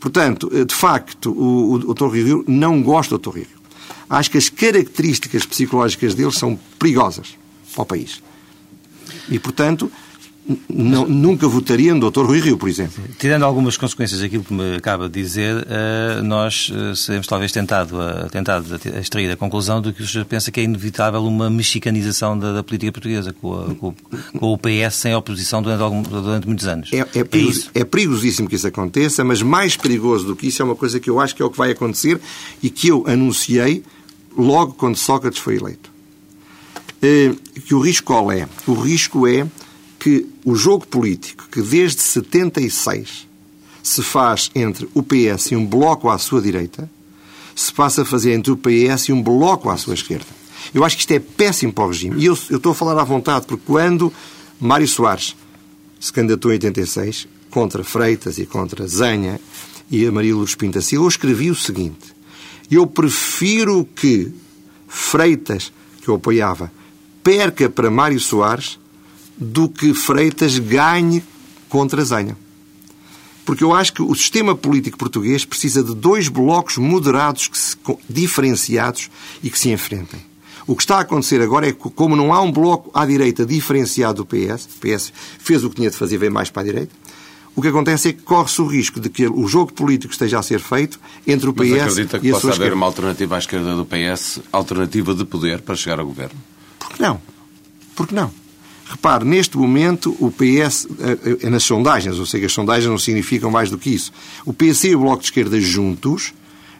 Portanto, de facto, o, o, o Dr. Rio não gosta do Dr. Rio. Acho que as características psicológicas dele são perigosas para o país. E, portanto, não, nunca votaria no Dr. Rui Rio, por exemplo. Tirando algumas consequências daquilo que me acaba de dizer, eh, nós eh, seremos talvez tentado a, tentado a extrair a conclusão de que o senhor pensa que é inevitável uma mexicanização da, da política portuguesa, com, a, com, com, o PS sem oposição durante, algum, durante muitos anos. É, é, perigos, é, é perigosíssimo que isso aconteça, mas mais perigoso do que isso é uma coisa que eu acho que é o que vai acontecer e que eu anunciei logo quando Sócrates foi eleito. Eh, que o risco qual é? O risco é que o jogo político que desde 76 se faz entre o PS e um bloco à sua direita, se passa a fazer entre o PS e um bloco à sua esquerda. Eu acho que isto é péssimo para o regime. E eu, eu estou a falar à vontade, porque quando Mário Soares se candidatou em 86 contra Freitas e contra Zanha e a Maria Luz Pinta Silva, eu escrevi o seguinte: Eu prefiro que Freitas, que eu apoiava, perca para Mário Soares do que Freitas ganhe contra Zenha. Porque eu acho que o sistema político português precisa de dois blocos moderados, que se, diferenciados e que se enfrentem. O que está a acontecer agora é que, como não há um bloco à direita diferenciado do PS, o PS fez o que tinha de fazer, veio mais para a direita, o que acontece é que corre-se o risco de que o jogo político esteja a ser feito entre o PS Mas acredita que e a possa sua haver esquerda. uma alternativa à esquerda do PS, alternativa de poder para chegar ao governo? Por que não? Por que não? Repare, neste momento o PS, é nas sondagens, ou seja, as sondagens não significam mais do que isso. O PC e o Bloco de Esquerda juntos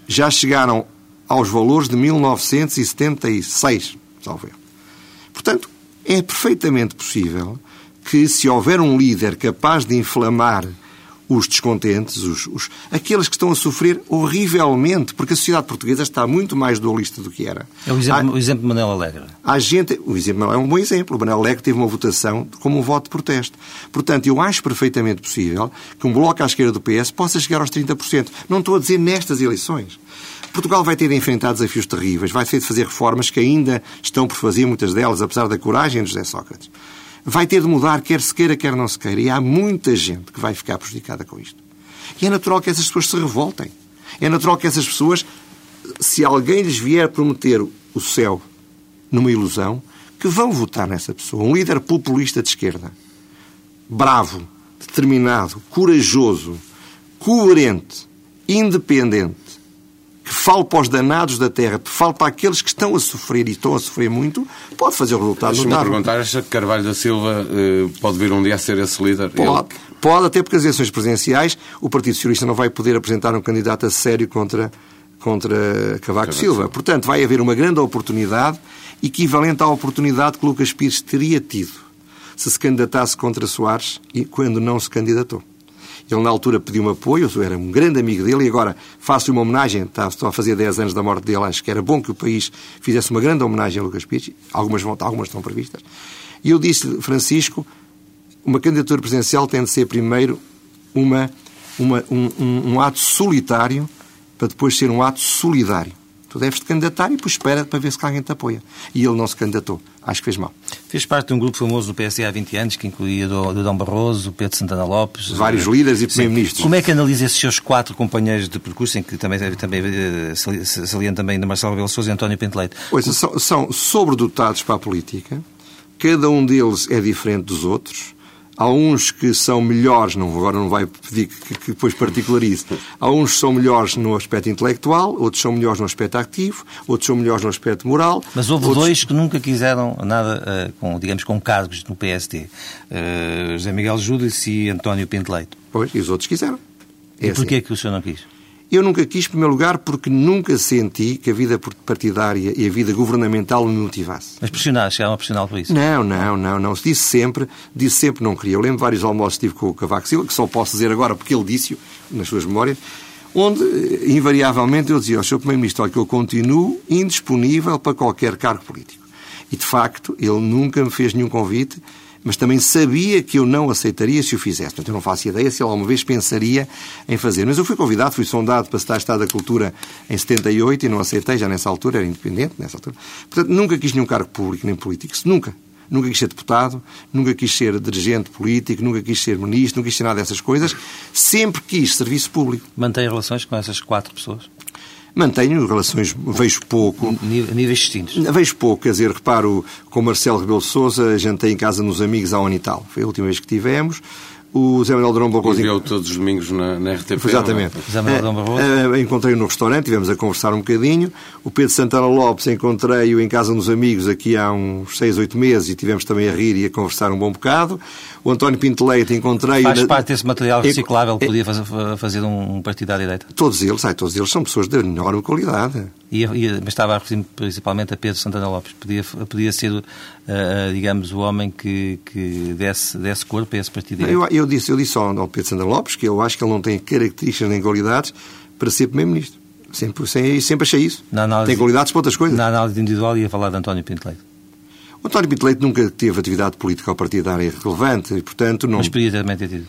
já chegaram aos valores de 1976, salve Portanto, é perfeitamente possível que, se houver um líder capaz de inflamar os descontentes, os, os, aqueles que estão a sofrer horrivelmente, porque a sociedade portuguesa está muito mais dualista do que era. É o exemplo, há, o exemplo de Manuel Alegre. Há gente, o exemplo é um bom exemplo. O Manuel Alegre teve uma votação como um voto de protesto. Portanto, eu acho perfeitamente possível que um bloco à esquerda do PS possa chegar aos 30%. Não estou a dizer nestas eleições. Portugal vai ter de enfrentar desafios terríveis, vai ter de fazer reformas que ainda estão por fazer, muitas delas, apesar da coragem de José Sócrates vai ter de mudar, quer se queira, quer não se queira. E há muita gente que vai ficar prejudicada com isto. E é natural que essas pessoas se revoltem. É natural que essas pessoas, se alguém lhes vier prometer o céu numa ilusão, que vão votar nessa pessoa. Um líder populista de esquerda, bravo, determinado, corajoso, coerente, independente, que fale para os danados da terra, que fale para aqueles que estão a sofrer e estão a sofrer muito, pode fazer o resultado Deixa-me notável. perguntar, acha que Carvalho da Silva eh, pode vir um dia a ser esse líder? Pode, Ele- pode, até porque as eleições presidenciais o Partido Socialista não vai poder apresentar um candidato a sério contra, contra Cavaco Silva. Portanto, vai haver uma grande oportunidade equivalente à oportunidade que Lucas Pires teria tido se se candidatasse contra Soares e quando não se candidatou. Ele, na altura, pediu-me apoio, eu era um grande amigo dele e agora faço uma homenagem, está, estou a fazer 10 anos da morte dele, acho que era bom que o país fizesse uma grande homenagem a Lucas Pires, algumas, vão, algumas estão previstas. E eu disse, Francisco, uma candidatura presidencial tem de ser primeiro uma, uma- um, um- um ato solitário para depois ser um ato solidário. Tu deves te candidatar e depois espera para ver se alguém te apoia. E ele não se candidatou. Acho que fez mal. Fez parte de um grupo famoso do PSD há 20 anos, que incluía do, do Dom Barroso, o Pedro Santana Lopes. Vários eh, líderes e sim. primeiro-ministros. Como é que analisa esses seus quatro companheiros de percurso, em que também, também eh, sali- salienta também de Marcelo Rebelo Sousa e António Pinto Leite? Ouça, são, são sobredotados para a política. Cada um deles é diferente dos outros. Há uns que são melhores, não, agora não vai pedir que, que depois particularize. Há uns que são melhores no aspecto intelectual, outros são melhores no aspecto ativo, outros são melhores no aspecto moral. Mas houve outros- dois que nunca quiseram nada eh, com, digamos, com cargos no PSD. Eh, José Miguel Júdice e António Pinto Leite. Pois, e os outros quiseram. É e assim. porquê que o senhor não quis? Eu nunca quis, em primeiro lugar, porque nunca senti que a vida partidária e a vida governamental me motivasse. Mas pressionar, chegaram a pressioná-lo por isso? Não, não, não, não. Se disse sempre, disse sempre não queria. Eu lembro vários almoços que tive com o Cavaco Silva, que só posso dizer agora porque ele disse-o nas suas memórias, onde, eh, invariavelmente, eu dizia ao Sr. Primeiro-Ministro olha, que eu continuo indisponível para qualquer cargo político. E, de facto, ele nunca me fez nenhum convite, mas também sabia que eu não aceitaria se o fizesse. Portanto, eu não faço ideia se ele alguma vez pensaria em fazer. Mas eu fui convidado, fui sondado para estar Estado da Cultura em 78 e não aceitei, já nessa altura, era independente nessa altura. Portanto, nunca quis nenhum cargo público nem político. Nunca. nunca quis ser deputado, nunca quis ser dirigente político, nunca quis ser ministro, nunca quis ser nada dessas coisas. Sempre quis serviço público. Mantém relações com essas quatro pessoas? Mantenho relações, vejo pouco. A níveis distintos? Vejo pouco, quer dizer, reparo com Marcelo Rebelo de Sousa, jantei em casa nos amigos há um ano e tal. Foi a última vez que tivemos. O Zé Manuel Durão Barroso... Enviou todos os domingos na, na RTP. Exatamente. Zé Manuel Durão Barroso. Uh, encontrei-o no restaurante, tivemos a conversar um bocadinho. O Pedro Santana Lopes encontrei-o em casa nos amigos aqui há uns seis, oito meses e tivemos também a rir e a conversar um bom bocado. O António Pinto Leite encontrei-o... Faz na... parte desse material reciclável que podia fazer, fazer um partido à direita? Todos eles, ai, todos eles são pessoas de enorme qualidade. E, e, mas estava a referir principalmente a Pedro Santana Lopes. Podia, podia ser, uh, digamos, o homem que, que desse, desse corpo a esse partido. Eu, eu, disse, eu disse ao, ao Pedro Santana Lopes que eu acho que ele não tem características nem qualidades para ser Primeiro-Ministro. Sempre, sempre, sempre achei isso. Análise, tem qualidades para outras coisas. Na análise individual ia falar de António Pinto Leite. O António Pinto Leite nunca teve atividade política ou partidária relevante e, portanto, não... Mas podia também ter tido.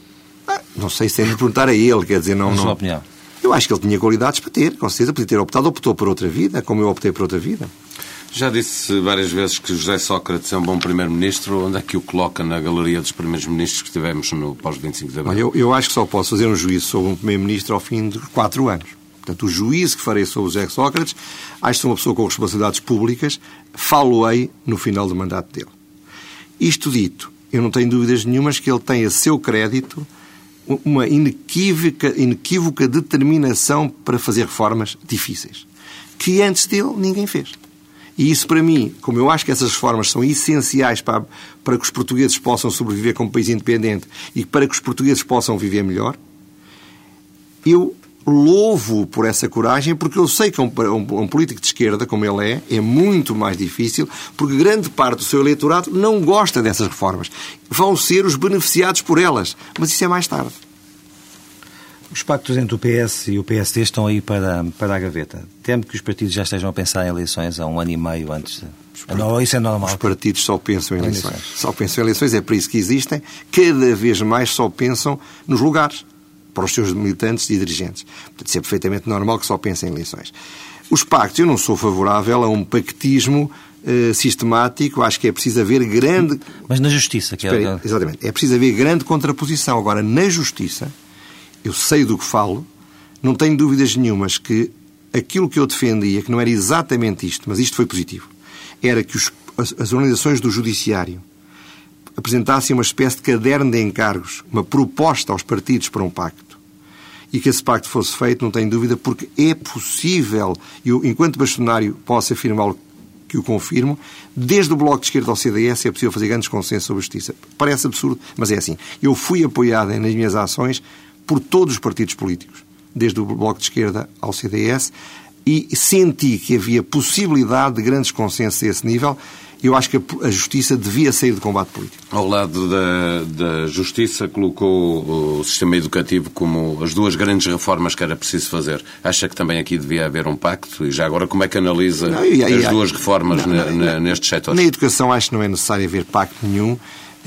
Ah, não sei se de perguntar a ele, quer dizer, não... Na não... sua opinião? Eu acho que ele tinha qualidades para ter, com certeza, podia ter optado, optou por outra vida, como eu optei por outra vida. Já disse várias vezes que José Sócrates é um bom primeiro-ministro. Onde é que o coloca na galeria dos primeiros ministros que tivemos no pós-25 de abril? Eu, eu acho que só posso fazer um juízo sobre um primeiro-ministro ao fim de quatro anos. Portanto, o juízo que farei sobre o José Sócrates, acho que sou uma pessoa com responsabilidades públicas, falo-ei no final do mandato dele. Isto dito, eu não tenho dúvidas nenhumas que ele tem a seu crédito uma inequívoca, inequívoca determinação para fazer reformas difíceis, que antes dele ninguém fez. E isso, para mim, como eu acho que essas reformas são essenciais para, para que os portugueses possam sobreviver como país independente e para que os portugueses possam viver melhor, eu louvo por essa coragem, porque eu sei que um, um, um, político de esquerda, como ele é, é muito mais difícil, porque grande parte do seu eleitorado não gosta dessas reformas. Vão ser os beneficiados por elas, mas isso é mais tarde. Os pactos entre o PS e o PSD estão aí para, para a gaveta. Temo que os partidos já estejam a pensar em eleições há um ano e meio antes. De... Não, isso é normal. Os partidos só pensam em eleições. eleições. Só pensam em eleições, é para isso que existem. Cada vez mais só pensam nos lugares para os seus militantes e dirigentes. Portanto, isso é perfeitamente normal que só pensem em eleições. Os pactos, eu não sou favorável a um pactismo uh, sistemático, acho que é preciso haver grande. Mas na justiça, que é Espera, é. Exatamente. É preciso haver grande contraposição. Agora, na justiça, eu sei do que falo, não tenho dúvidas nenhumas que aquilo que eu defendia, que não era exatamente isto, mas isto foi positivo, era que os, as, as organizações do Judiciário apresentassem uma espécie de caderno de encargos, uma proposta aos partidos para um pacto. E que esse pacto fosse feito, não tenho dúvida, porque é possível, e enquanto bastonário, posso afirmá-lo que o confirmo, desde o Bloco de Esquerda ao CDS é possível fazer grandes consensos sobre justiça. Parece absurdo, mas é assim. Eu fui apoiado nas minhas ações por todos os partidos políticos, desde o Bloco de Esquerda ao CDS, e senti que havia possibilidade de grandes consensos a esse nível eu acho que a justiça devia sair do combate político. Ao lado da, da justiça, colocou o sistema educativo como as duas grandes reformas que era preciso fazer. Acha que também aqui devia haver um pacto? E já agora, como é que analisa não, e, as duas reformas não, não, nestes setores? Na educação, acho que não é necessário haver pacto nenhum.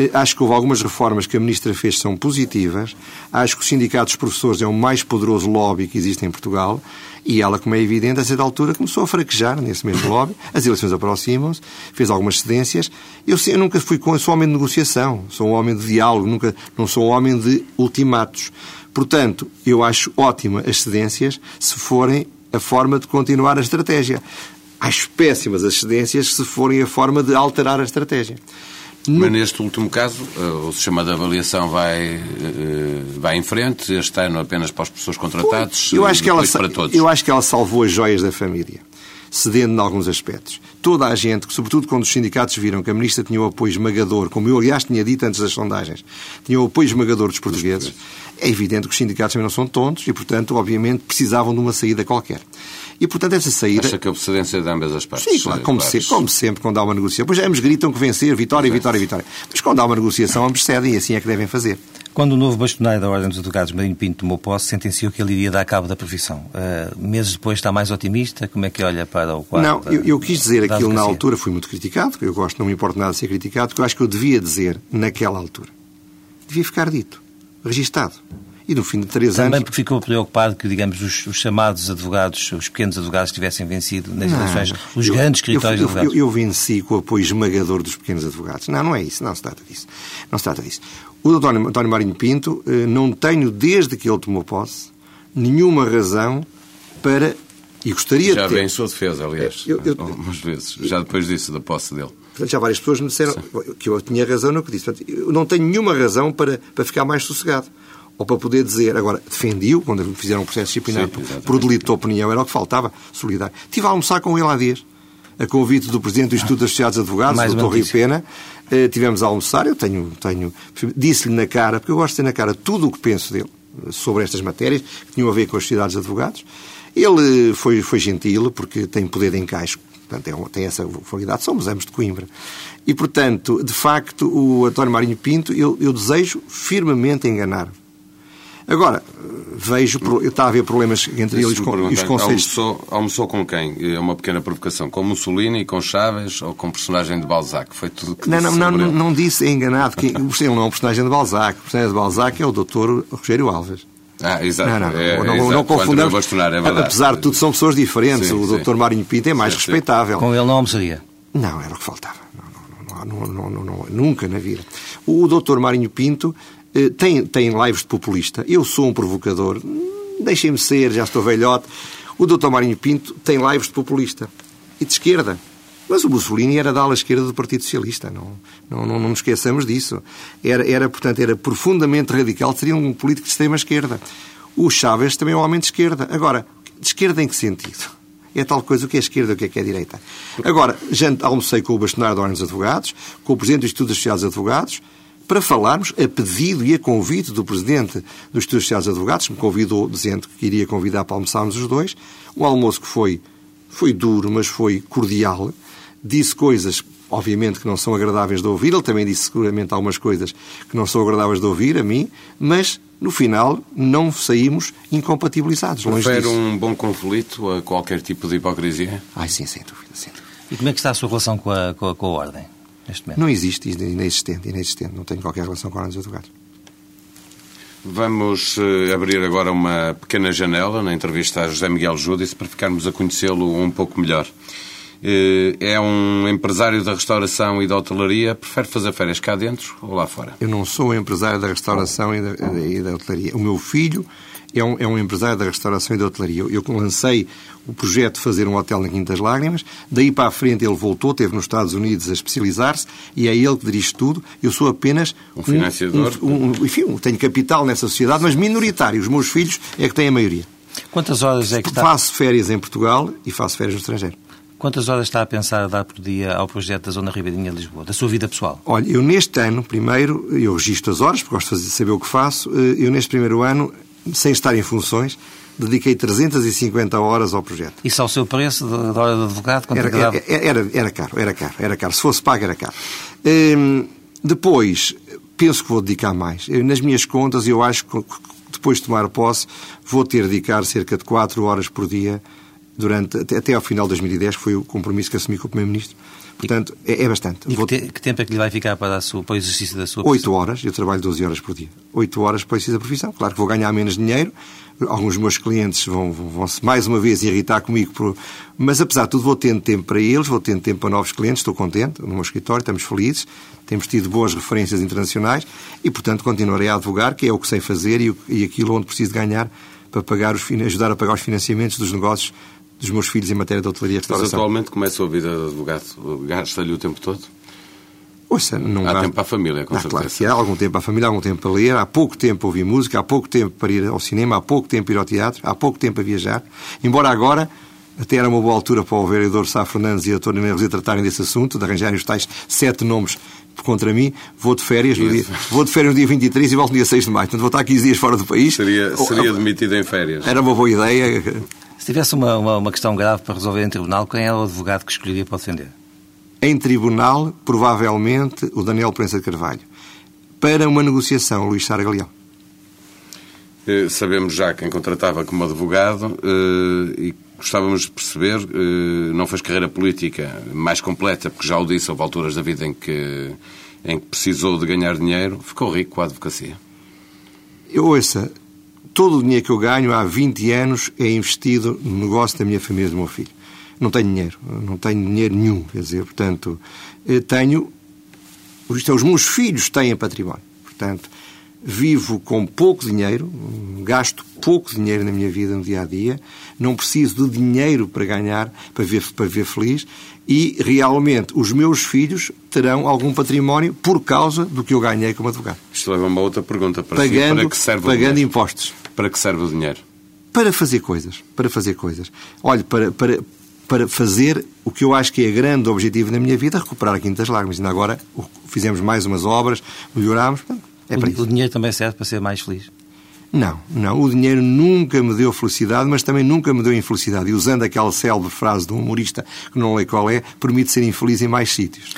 Eh, acho que houve algumas reformas que a Ministra fez que são positivas. Acho que o Sindicato dos Professores é o mais poderoso lobby que existe em Portugal. E ela, como é evidente, a certa altura começou a fraquejar nesse mesmo lobby. As eleições aproximam-se, fez algumas cedências. Eu, eu nunca fui com. Eu sou homem de negociação, sou um homem de diálogo, nunca, não sou um homem de ultimatos. Portanto, eu acho ótima as cedências se forem a forma de continuar a estratégia. Acho péssimas as cedências se forem a forma de alterar a estratégia. Mas neste último caso, eh, o sistema de avaliação vai, eh, vai em frente, este ano apenas para as pessoas contratadas, eu acho que ela, para todos. Eu acho que ela salvou as joias da família, cedendo em alguns aspectos. Toda a gente, sobretudo quando os sindicatos viram que a ministra tinha o apoio esmagador, como eu aliás tinha dito antes das sondagens, tinha o apoio esmagador dos portugueses, é evidente que os sindicatos também não são tontos e, portanto, obviamente, precisavam de uma saída qualquer. E, portanto, essa saída... Acha que a procedência de ambas as partes? Sim, claro, como, claro. Sempre, como sempre, quando há uma negociação. Pois ambos gritam que vencer, vitória, Exato. vitória, vitória. Mas quando há uma negociação, ambos cedem e assim é que devem fazer. Quando o novo bastonário da Ordem dos Advogados, Marinho Pinto, tomou posse, sentenciou que ele iria dar cabo da profissão. Uh, meses depois está mais otimista? Como é que olha para o quadro? Não, eu, eu, quis dizer aquilo na altura, fui muito criticado, eu gosto, não me importa nada de ser criticado, que eu acho que eu devia dizer naquela altura. Devia ficar dito, registado. E no fim de três Também anos. Também porque ficou preocupado que, digamos, os, os, chamados advogados, os pequenos advogados, tivessem vencido nas eleições, os eu, grandes escritórios eu, de advogados. Eu, eu, venci com o apoio esmagador dos pequenos advogados. Não, não é isso, não se trata disso. Não se trata disso. O doutor António Marinho Pinto, eh, não tenho, desde que ele tomou posse, nenhuma razão para. E gostaria já de. Já vem em sua defesa, aliás, eu, eu, algumas vezes, já depois disso, da posse dele. Já várias pessoas me disseram Sim. que eu tinha razão no que disse. Portanto, eu não tenho nenhuma razão para, para ficar mais sossegado. Ou para poder dizer, agora, defendi-o, quando fizeram um processo disciplinar Sim, por delito de opinião, era o que faltava, solidário. Estive a almoçar com ele há dias, a convite do Presidente do Instituto dos Associados Advogados, Mais o Dr. Rio Pena. Uh, tivemos a almoçar, eu tenho, tenho disse-lhe na cara, porque eu gosto de ter na cara tudo o que penso dele sobre estas matérias, que tinham a ver com as sociedades de advogados. Ele foi, foi gentil, porque tem poder de encaixe, portanto, tem essa qualidade. Somos ambos de Coimbra. E, portanto, de facto, o António Marinho Pinto, eu, eu desejo firmemente enganar. Agora, vejo, está a haver problemas entre eles e os conceitos. Almoçou, almoçou com quem? É uma pequena provocação. Com Mussolini, com Chaves ou com personagem de Balzac? Foi tudo que Não, não, não, não, não disse, é enganado. Que, ele não é um personagem de Balzac. O personagem de Balzac é o doutor Rogério Alves. Ah, exato. Não, não, é, não, não, não confundamos. Bastonar, é Apesar de tudo, são pessoas diferentes. Sim, o doutor Marinho Pinto é mais sim, respeitável. Com ele não almoçaria? Não, era o que faltava. Não, não, não, não, nunca na vida. O doutor Marinho Pinto tem, tem lives de populista. Eu sou um provocador. Deixem-me ser, já estou velhote. O doutor Marinho Pinto tem lives de populista. E de esquerda. Mas o Mussolini era da ala esquerda do Partido Socialista, não, não, não, não nos esqueçamos disso. Era, era, portanto, era profundamente radical, seria um político de extrema esquerda. O Chávez também é um homem de esquerda. Agora, de esquerda em que sentido? É tal coisa o que é esquerda o que é, que é direita. Agora, já almocei com o bastonário da Ordem dos Advogados, com o Presidente do Instituto dos Associados Advogados, para falarmos, a pedido e a convite do Presidente dos Associados Advogados, que me convidou dizendo que iria convidar para almoçarmos os dois, um almoço que foi, foi duro, mas foi cordial, disse coisas, obviamente, que não são agradáveis de ouvir. Ele também disse seguramente algumas coisas que não são agradáveis de ouvir a mim, mas no final não saímos incompatibilizados. Prefere um bom conflito a qualquer tipo de hipocrisia? Ai, sim, sem dúvida, sem dúvida. E como é que está a sua relação com a, com a, com a Ordem, neste momento? Não existe, inexistente, inexistente. Não tenho qualquer relação com a Ordem dos Advogados. Vamos uh, abrir agora uma pequena janela na entrevista a José Miguel Júdice para ficarmos a conhecê-lo um pouco melhor. Eh, é um empresário da restauração e da hotelaria, prefere fazer férias cá dentro ou lá fora? Eu não sou empresário da restauração e da, e da hotelaria. O meu filho é um, é um, empresário da restauração e da hotelaria. Eu, eu, lancei o projeto de fazer um hotel na Quintas Lágrimas, daí para a frente ele voltou, esteve nos Estados Unidos a especializar-se e é ele que dirige tudo. Eu sou apenas um financiador. Um, um, enfim, tenho capital nessa sociedade, mas minoritário. Os meus filhos é que têm a maioria. Quantas horas é que está? Faço férias em Portugal e faço férias no estrangeiro. Quantas horas está a pensar a dar por dia ao projeto da Zona Ribeirinha de Lisboa, da sua vida pessoal? Olha, eu neste ano, primeiro, eu registro as horas, porque gosto de saber o que faço. Eh, eu neste primeiro ano, sem estar em funções, dediquei 350 horas ao projeto. Isso ao seu preço da hora de advogado? Era, era, era, era, caro, era caro, era caro. Se fosse pago, era caro. Hum, depois, penso que vou dedicar mais. Nas minhas contas, eu acho que depois de tomar posse, vou ter de dedicar cerca de 4 horas por dia durante, até, até ao final de 2010, que foi o compromisso que assumi com o Primeiro-Ministro. Portanto, é, é, bastante. E Vou... que, te, que, tempo é que lhe vai ficar para, sua, para o exercício da sua profissão? Oito horas. Eu trabalho 12 horas por dia. Oito horas para o exercício da profissão. Claro que vou ganhar menos dinheiro. Alguns dos meus clientes vão, vão, -se mais uma vez irritar comigo. Por... Mas, apesar de tudo, vou tendo tempo para eles, vou tendo tempo para novos clientes. Estou contente no meu escritório, estamos felizes. Temos tido boas referências internacionais e, portanto, continuarei a advogar, que é o que sei fazer e, e aquilo onde preciso ganhar para pagar os, ajudar a pagar os financiamentos dos negócios dos meus filhos em matéria de hotelaria e restauração. Mas atualmente, como é a sua vida de advogado? Gasta-lhe o tempo todo? Ouça, não há tempo para a família, com ah, certeza. Claro que há algum tempo para a família, há algum tempo para ler, há pouco tempo para ouvir música, há pouco tempo para ir ao cinema, há pouco tempo para ir ao teatro, há pouco tempo para viajar. Embora agora, até era uma boa altura para o vereador Sá Fernandes e a Tony Neves tratarem desse assunto, de arranjarem os tais sete nomes contra mim, vou de férias, no dia, vou de férias no dia 23 e volto no dia 6 de maio. Portanto, vou estar 15 dias fora do país. Seria, seria demitido em férias. Era uma boa ideia. Se tivesse uma, uma, uma questão grave para resolver em tribunal, quem é o advogado que escolheria para defender? Em tribunal, provavelmente, o Daniel Prensa de Carvalho. Para uma negociação, Luís Sara Galeão. Eh, sabemos já quem contratava como advogado eh, e gostávamos de perceber, eh, não fez carreira política mais completa, porque já o disse, houve alturas da vida em que, em que precisou de ganhar dinheiro, ficou rico com a advocacia. Eu ouça, todo o dinheiro que eu ganho há 20 anos é investido no negócio da minha família e do meu filho. Não tenho dinheiro, não tenho dinheiro nenhum, quer dizer, portanto, eh, tenho. Isto é, os meus filhos têm património. Portanto, vivo com pouco dinheiro, gasto pouco dinheiro na minha vida no dia a dia, não preciso de dinheiro para ganhar, para ver, para ver feliz, e realmente os meus filhos terão algum património por causa do que eu ganhei como advogado. Isto leva a uma outra pergunta para pagando, si. Para que serve pagando o dinheiro? impostos. Para que serve o dinheiro? Para fazer coisas. Para fazer coisas. Olha, para, para, para fazer o que eu acho que é grande objetivo na minha vida, recuperar a Quinta das Lágrimas. Ainda agora fizemos mais umas obras, melhorámos. É para o, isso. o dinheiro também serve para ser mais feliz? Não, não. O dinheiro nunca me deu felicidade, mas também nunca me deu infelicidade. E usando aquela célebre frase de um humorista, que não lei qual é, permite ser infeliz em mais sítios.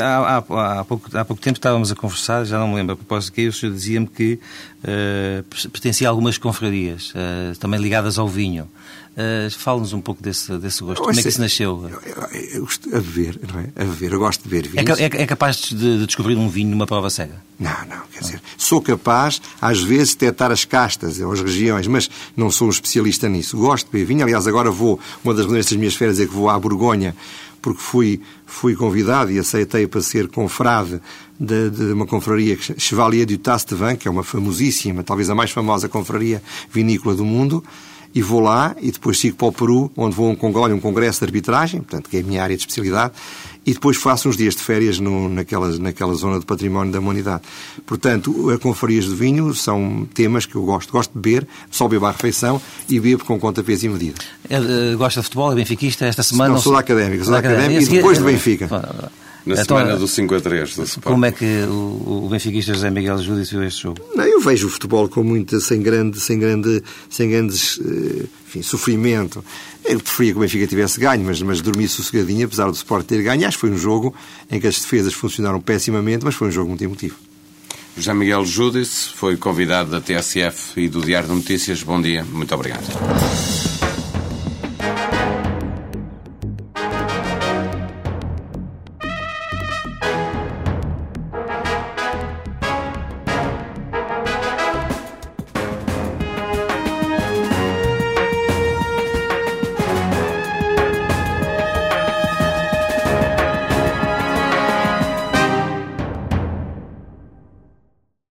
Há, há, há, pouco, há pouco tempo estávamos a conversar, já não me lembro a propósito que o senhor dizia-me que uh, pertencia a algumas confrarias, uh, também ligadas ao vinho. Uh, Fale-nos um pouco desse, desse gosto. Como é que isso nasceu? Eu, eu, eu gosto a beber, não é? A beber, eu gosto de beber é vinhos. É, é, é capaz de, de, descobrir um vinho numa prova cega? Não, não, quer dizer, sou capaz, às vezes, de detectar as castas ou as regiões, mas não sou um especialista nisso. Gosto de beber vinho, aliás, agora vou, uma das das minhas férias é que vou à Borgonha, porque fui, fui convidado e aceitei para ser confrade de, de uma confraria Chevalier du Taste-Vin, que é uma famosíssima, talvez a mais famosa confraria vinícola do mundo, e vou lá e depois sigo para o Peru, onde vou a um congresso, um congresso de arbitragem, portanto, que é a minha área de especialidade, e depois faço uns dias de férias no, naquela, naquela zona de património da humanidade. Portanto, as confrarias de vinho são temas que eu gosto. Gosto de beber, só bebo à refeição e bebo com conta, peso e medida. É, gosta de futebol, é benfiquista esta semana? Não, sou da académica, sou da académica e depois do Benfica. Na então, semana do 5 a 3 do Sport. Como é que o, o benfiquista José Miguel Júdice viu este jogo? Não, eu vejo o futebol com muita, sem grande, sem grande, sem grandes, enfim, sofrimento. Eu preferia que o Benfica tivesse ganho, mas, mas dormi sossegadinho, apesar do Sport ter ganho. Acho que foi um jogo em que as defesas funcionaram pessimamente, mas foi um jogo muito emotivo. José Miguel Júdice foi convidado da TSF e do Diário de Notícias. Bom dia, muito obrigado.